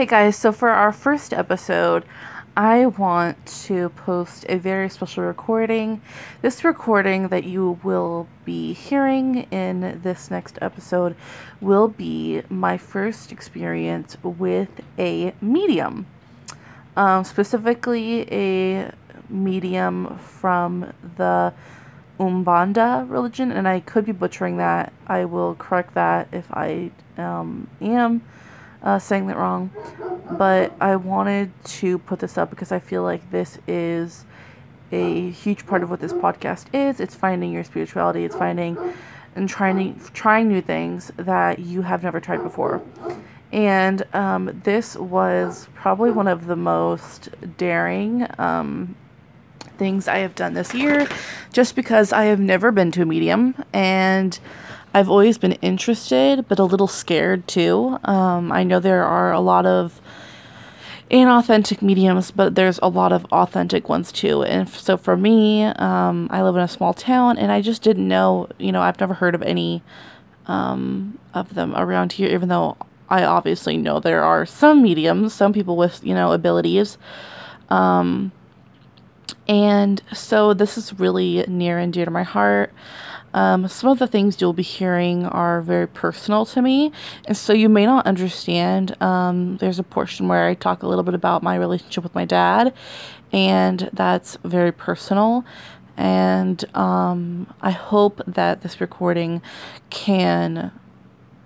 Hey guys, so for our first episode, I want to post a very special recording. This recording that you will be hearing in this next episode will be my first experience with a medium, um, specifically a medium from the Umbanda religion, and I could be butchering that. I will correct that if I um, am uh, saying that wrong. But I wanted to put this up because I feel like this is a huge part of what this podcast is. It's finding your spirituality. It's finding and trying trying new things that you have never tried before. And um, this was probably one of the most daring um, things I have done this year, just because I have never been to a medium and I've always been interested, but a little scared too. Um, I know there are a lot of inauthentic mediums, but there's a lot of authentic ones too. And so for me, um, I live in a small town, and I just didn't know. You know, I've never heard of any um, of them around here, even though I obviously know there are some mediums, some people with you know abilities. Um, and so this is really near and dear to my heart. Um, some of the things you'll be hearing are very personal to me, and so you may not understand. Um, there's a portion where I talk a little bit about my relationship with my dad, and that's very personal. And um, I hope that this recording can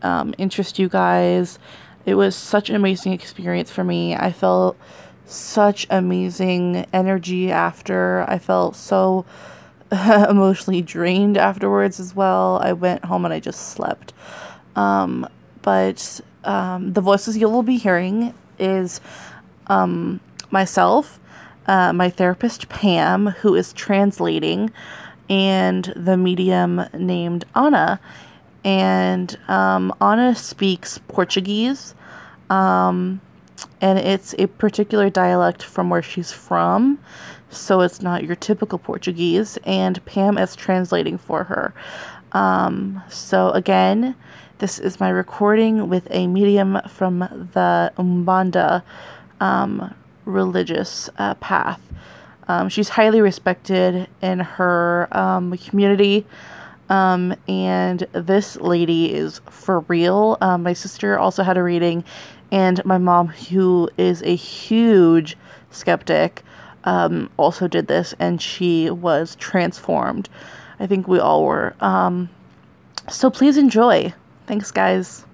um, interest you guys. It was such an amazing experience for me. I felt such amazing energy after. I felt so emotionally drained afterwards as well. I went home and I just slept. Um, but um, the voices you will be hearing is um, myself, uh, my therapist Pam, who is translating, and the medium named Anna. And um, Anna speaks Portuguese, um, and it's a particular dialect from where she's from so it's not your typical Portuguese, and Pam is translating for her. Um, so again, this is my recording with a medium from the Umbanda um, religious uh, path. Um, she's highly respected in her um, community. Um, and this lady is for real. Um, my sister also had a reading, and my mom, who is a huge skeptic, um, also did this and she was transformed. I think we all were. Um, so please enjoy. Thanks, guys.